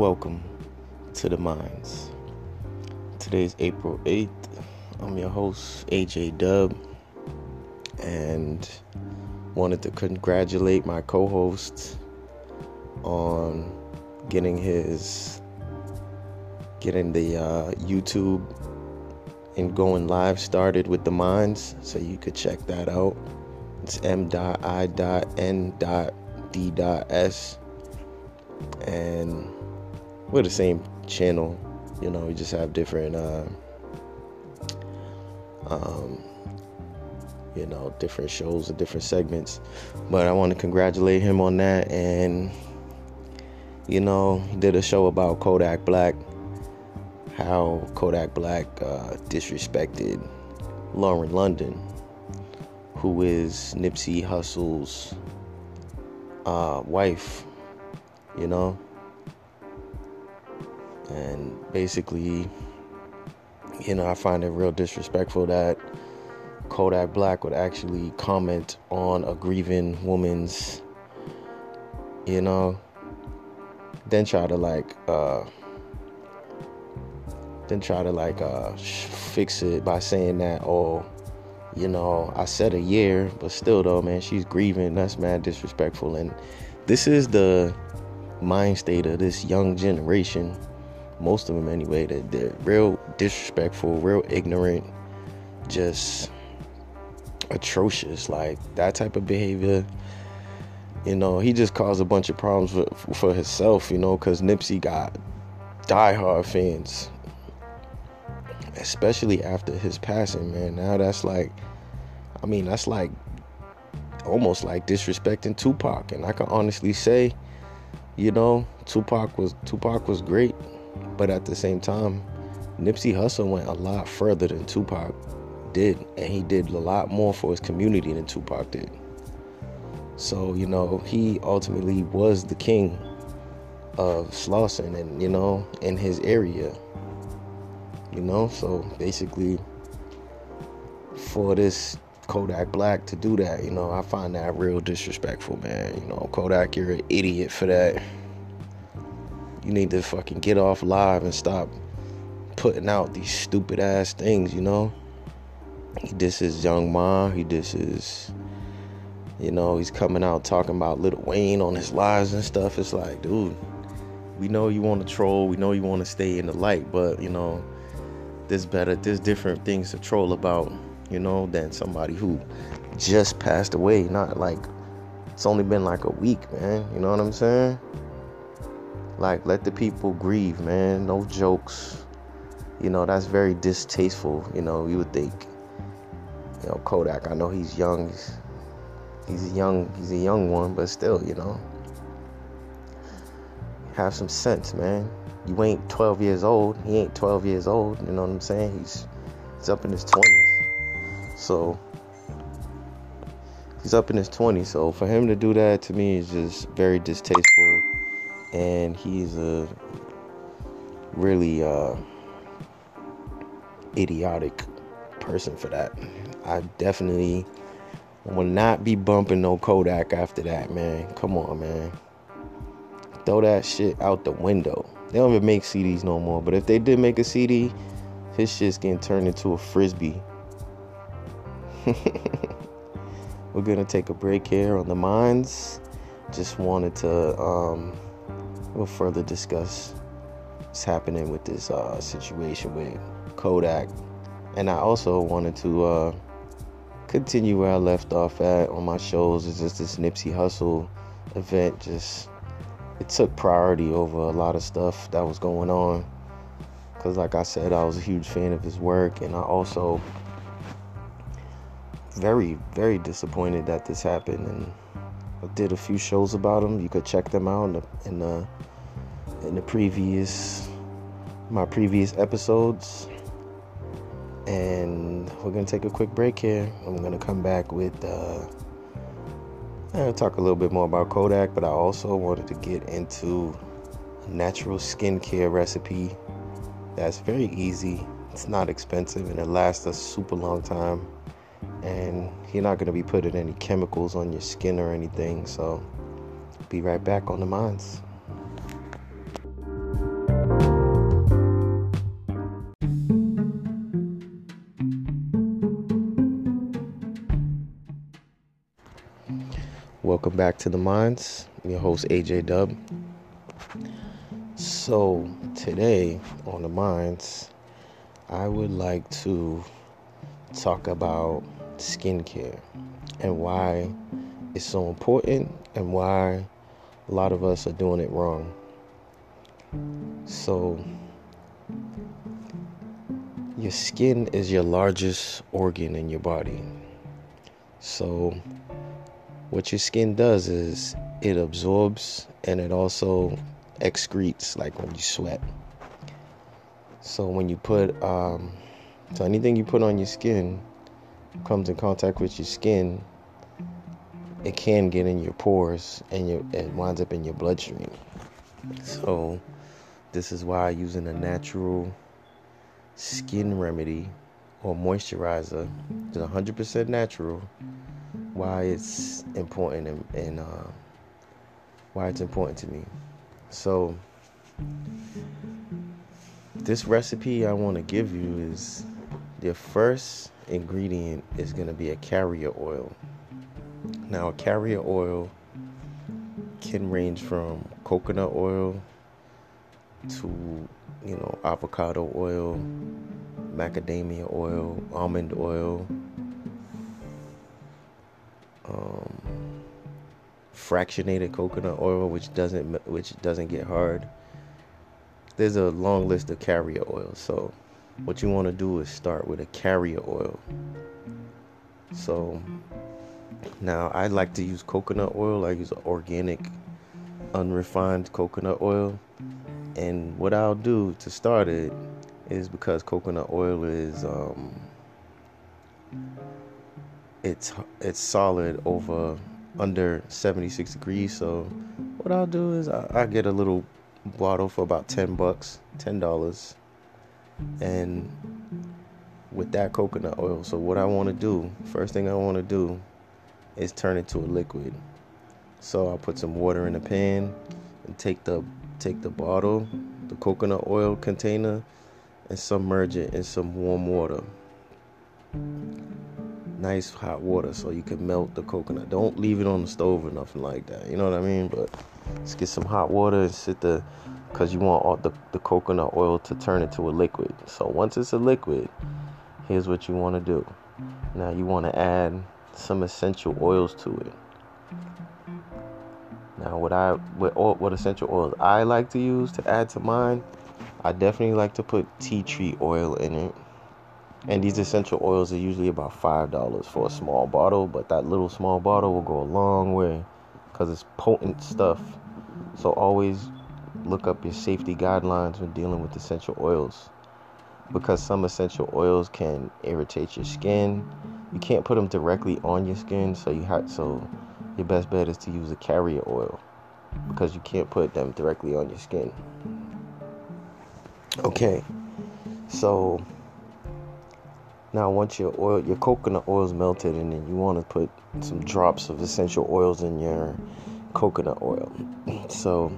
Welcome to the Minds. Today's April 8th. I'm your host, AJ Dub, and wanted to congratulate my co host on getting his getting the uh, YouTube and going live started with the Minds, so you could check that out. It's m.i.n.d.s and we're the same channel. You know, we just have different, uh, um, you know, different shows and different segments. But I want to congratulate him on that. And, you know, he did a show about Kodak Black, how Kodak Black uh, disrespected Lauren London, who is Nipsey Hussle's uh, wife, you know and basically, you know, I find it real disrespectful that Kodak Black would actually comment on a grieving woman's, you know, then try to like, uh, then try to like uh, fix it by saying that, oh, you know, I said a year, but still though, man, she's grieving. That's mad disrespectful. And this is the mind state of this young generation most of them anyway, that they're real disrespectful, real ignorant, just atrocious. Like that type of behavior, you know, he just caused a bunch of problems for, for himself, you know, because Nipsey got diehard fans, especially after his passing, man. Now that's like, I mean, that's like almost like disrespecting Tupac, and I can honestly say, you know, Tupac was Tupac was great. But at the same time, Nipsey Hussle went a lot further than Tupac did, and he did a lot more for his community than Tupac did. So, you know, he ultimately was the king of Slauson and, you know, in his area. You know, so basically for this Kodak Black to do that, you know, I find that real disrespectful, man. You know, Kodak, you're an idiot for that you need to fucking get off live and stop putting out these stupid ass things, you know? He disses Young Ma, he disses, you know, he's coming out talking about Lil Wayne on his lives and stuff. It's like, dude, we know you want to troll, we know you want to stay in the light, but, you know, there's better, there's different things to troll about, you know, than somebody who just passed away. Not like, it's only been like a week, man. You know what I'm saying? Like, let the people grieve, man. No jokes. You know, that's very distasteful. You know, you would think, you know, Kodak, I know he's young. He's, he's a young, he's a young one, but still, you know, have some sense, man. You ain't 12 years old. He ain't 12 years old. You know what I'm saying? He's, he's up in his 20s. So, he's up in his 20s. So, for him to do that to me is just very distasteful and he's a really uh, idiotic person for that. I definitely will not be bumping no Kodak after that, man. Come on, man. Throw that shit out the window. They don't even make CDs no more. But if they did make a CD, his shit's getting turned into a frisbee. We're gonna take a break here on the Minds. Just wanted to um, we'll further discuss what's happening with this uh, situation with Kodak. And I also wanted to uh, continue where I left off at on my shows. It's just this Nipsey Hussle event. Just it took priority over a lot of stuff that was going on. Cause like I said, I was a huge fan of his work, and I also very very disappointed that this happened and I did a few shows about them. You could check them out in the in the, previous my previous episodes. And we're gonna take a quick break here. I'm gonna come back with. Uh, talk a little bit more about Kodak, but I also wanted to get into a natural skincare recipe that's very easy. It's not expensive and it lasts a super long time and you're not going to be putting any chemicals on your skin or anything. So, be right back on the Minds. Welcome back to the Minds. I'm your host AJ Dub. So, today on the Minds, I would like to talk about skincare and why it's so important and why a lot of us are doing it wrong. So your skin is your largest organ in your body. So, what your skin does is it absorbs and it also excretes, like when you sweat. So, when you put, um, so anything you put on your skin comes in contact with your skin, it can get in your pores and your, it winds up in your bloodstream. So, this is why using a natural skin remedy or moisturizer is 100% natural why it's important and, and uh, why it's important to me so this recipe i want to give you is the first ingredient is going to be a carrier oil now a carrier oil can range from coconut oil to you know, avocado oil, macadamia oil, almond oil, um, fractionated coconut oil, which doesn't which doesn't get hard. There's a long list of carrier oils. So, what you want to do is start with a carrier oil. So, now I like to use coconut oil. I use organic, unrefined coconut oil and what I'll do to start it is because coconut oil is um, it's it's solid over under 76 degrees. So what I'll do is I, I get a little bottle for about 10 bucks, ten dollars, and with that coconut oil. So what I want to do, first thing I want to do, is turn it to a liquid. So I'll put some water in a pan and take the take the bottle, the coconut oil container, and submerge it in some warm water. Nice hot water so you can melt the coconut. Don't leave it on the stove or nothing like that. You know what I mean? But let's get some hot water and sit the because you want all the, the coconut oil to turn into a liquid. So once it's a liquid, here's what you want to do. Now you want to add some essential oils to it. Now, what I what what essential oils I like to use to add to mine, I definitely like to put tea tree oil in it. And these essential oils are usually about five dollars for a small bottle, but that little small bottle will go a long way because it's potent stuff. So always look up your safety guidelines when dealing with essential oils because some essential oils can irritate your skin. You can't put them directly on your skin, so you have so your best bet is to use a carrier oil because you can't put them directly on your skin. Okay, so now once your oil, your coconut oil is melted, and then you want to put some drops of essential oils in your coconut oil. So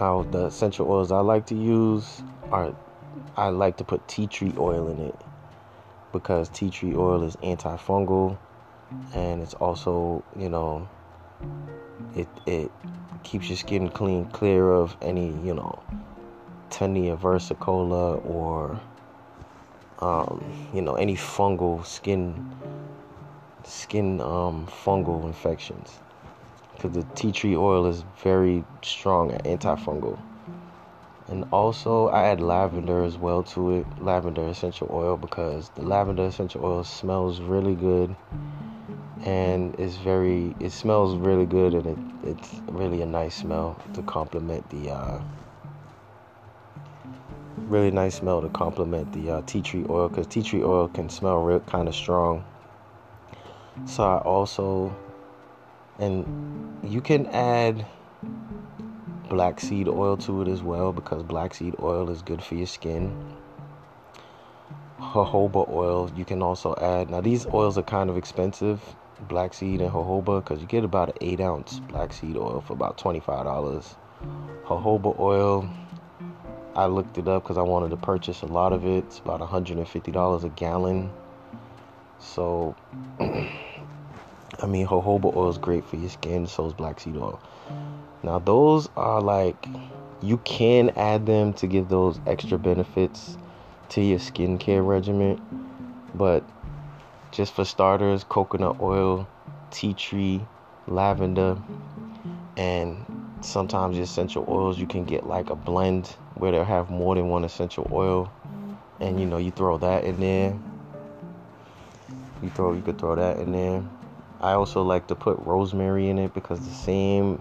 now the essential oils I like to use are I like to put tea tree oil in it because tea tree oil is antifungal and it's also you know it it keeps your skin clean clear of any you know tinea versicolor or um, you know any fungal skin skin um, fungal infections because the tea tree oil is very strong antifungal. And also I add lavender as well to it lavender essential oil because the lavender essential oil smells really good. And it's very it smells really good and it, it's really a nice smell to complement the uh, really nice smell to complement the uh, tea tree oil because tea tree oil can smell real kind of strong. So I also and you can add black seed oil to it as well because black seed oil is good for your skin. Jojoba oil you can also add. Now these oils are kind of expensive black seed and jojoba because you get about an 8 ounce black seed oil for about $25 jojoba oil i looked it up because i wanted to purchase a lot of it. It's about $150 a gallon. So I mean, jojoba oil is great for your skin, so is black seed oil. Now, those are like, you can add them to give those extra benefits to your skincare regimen, but just for starters, coconut oil, tea tree, lavender, and sometimes the essential oils you can get like a blend where they'll have more than one essential oil and you know you throw that in there you throw you could throw that in there i also like to put rosemary in it because the same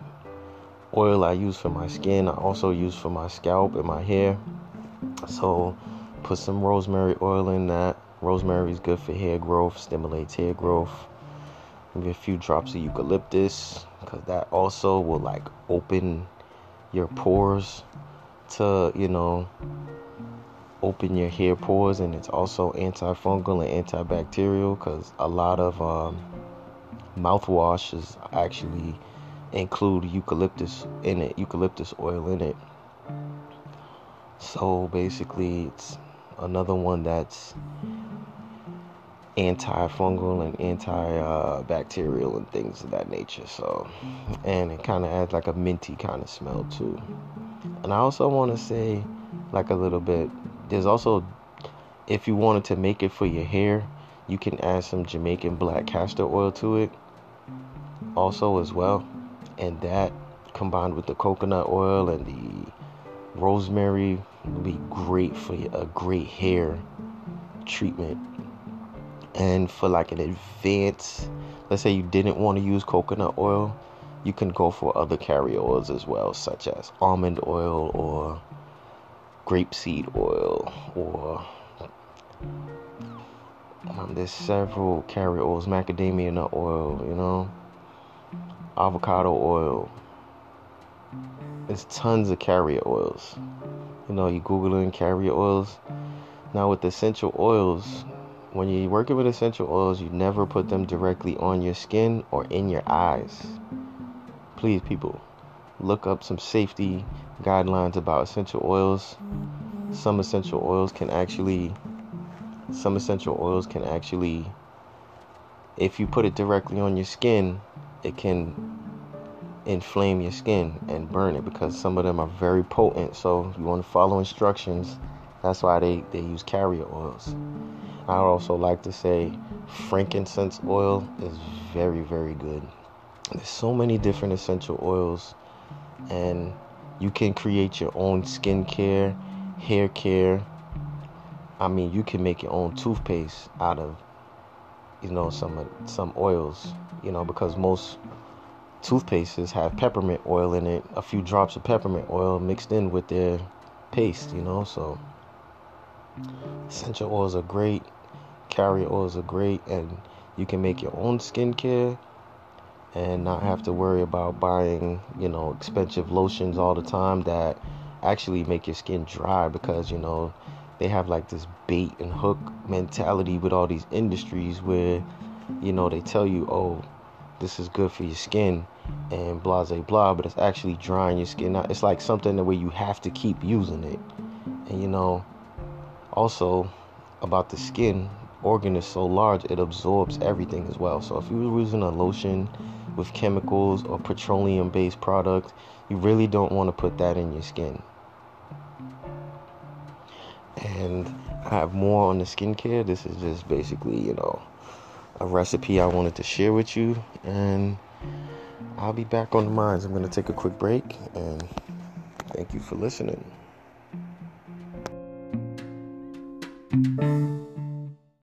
oil i use for my skin i also use for my scalp and my hair. So put some rosemary oil in that. Rosemary is good for hair growth stimulates hair growth. Maybe a few drops of eucalyptus because that also will like open your pores to you know open your hair pores. And it's also antifungal and antibacterial because a lot of um, mouthwashes actually include eucalyptus in it eucalyptus oil in it so basically it's another one that's antifungal and antibacterial and things of that nature. So, and it kind of adds like a minty kind of smell too. And I also want to say, like a little bit, there's also, if you wanted to make it for your hair, you can add some Jamaican black castor oil to it, also as well. And that combined with the coconut oil and the rosemary would be great for a great hair treatment and for like an advanced let's say you didn't want to use coconut oil you can go for other carrier oils as well such as almond oil or grapeseed oil or um, there's several carrier oils macadamia nut oil you know avocado oil there's tons of carrier oils you know you googling carrier oils now with essential oils when you're working with essential oils, you never put them directly on your skin or in your eyes. Please, people, look up some safety guidelines about essential oils. Some essential oils can actually, some essential oils can actually, if you put it directly on your skin, it can inflame your skin and burn it because some of them are very potent. So you want to follow instructions. That's why they, they use carrier oils. I also like to say frankincense oil is very, very good. There's so many different essential oils, and you can create your own skincare, hair care. I mean, you can make your own toothpaste out of, you know, some some oils. You know, because most toothpastes have peppermint oil in it, a few drops of peppermint oil mixed in with their paste. You know, so Essential oils are great. Carrier oils are great, and you can make your own skincare and not have to worry about buying, you know, expensive lotions all the time that actually make your skin dry because, you know, they have like this bait and hook mentality with all these industries where, you know, they tell you, oh, this is good for your skin and blah, blah, blah, but it's actually drying your skin out. It's like something the way you have to keep using it. And, you know, also, about the skin, organ is so large it absorbs everything as well. So if you're using a lotion with chemicals or petroleum based product, you really don't want to put that in your skin. And I have more on the skincare. This is just basically, you know, a recipe I wanted to share with you. And I'll be back on the minds. I'm going to take a quick break and thank you for listening.